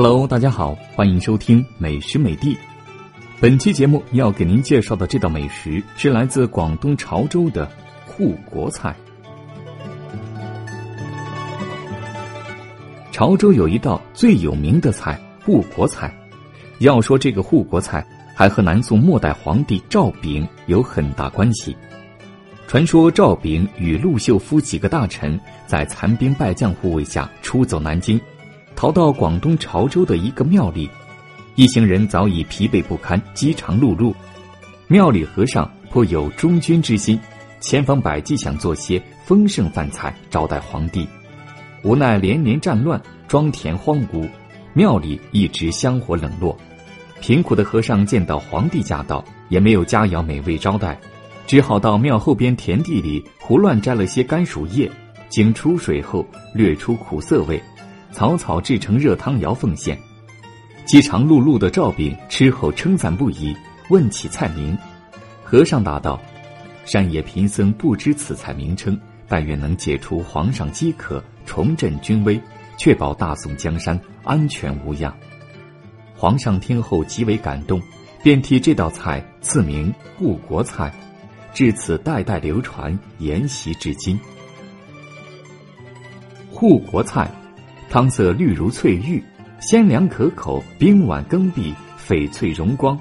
Hello，大家好，欢迎收听美食美地。本期节目要给您介绍的这道美食是来自广东潮州的护国菜。潮州有一道最有名的菜护国菜，要说这个护国菜，还和南宋末代皇帝赵昺有很大关系。传说赵昺与陆秀夫几个大臣在残兵败将护卫下出走南京。逃到广东潮州的一个庙里，一行人早已疲惫不堪，饥肠辘辘。庙里和尚颇有忠君之心，千方百计想做些丰盛饭菜招待皇帝，无奈连年战乱，庄田荒芜，庙里一直香火冷落。贫苦的和尚见到皇帝驾到，也没有佳肴美味招待，只好到庙后边田地里胡乱摘了些甘薯叶，经出水后略出苦涩味。草草制成热汤肴奉献，饥肠辘辘的赵炳吃后称赞不已，问起菜名。和尚答道：“山野贫僧不知此菜名称，但愿能解除皇上饥渴，重振军威，确保大宋江山安全无恙。”皇上听后极为感动，便替这道菜赐名护国菜，至此代代流传，沿袭至今。护国菜。汤色绿如翠玉，鲜凉可口，冰碗更碧，翡翠荣光，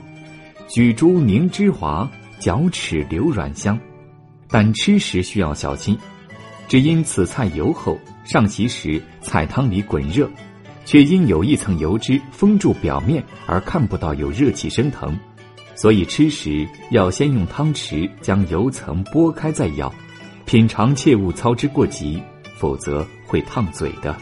举珠凝脂滑，嚼齿流软香。但吃时需要小心，只因此菜油厚，上席时菜汤里滚热，却因有一层油脂封住表面而看不到有热气升腾，所以吃时要先用汤匙将油层拨开再咬，品尝切勿操之过急，否则会烫嘴的。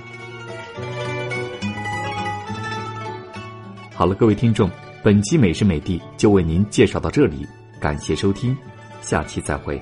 好了，各位听众，本期美食美地就为您介绍到这里，感谢收听，下期再会。